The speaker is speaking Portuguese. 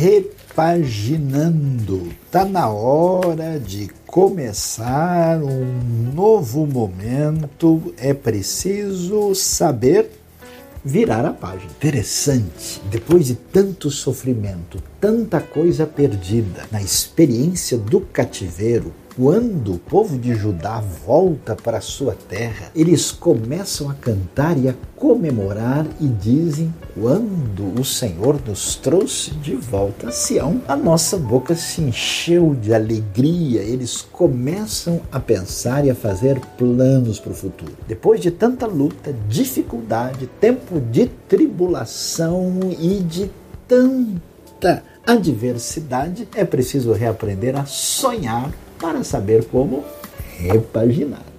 repaginando. Tá na hora de começar um novo momento. É preciso saber virar a página. Interessante. Depois de tanto sofrimento, tanta coisa perdida na experiência do cativeiro, quando o povo de Judá volta para sua terra, eles começam a cantar e a comemorar e dizem: quando o Senhor nos trouxe de volta a Sião, a nossa boca se encheu de alegria. Eles começam a pensar e a fazer planos para o futuro. Depois de tanta luta, dificuldade, tempo de tribulação e de tanta adversidade, é preciso reaprender a sonhar para saber como repaginar.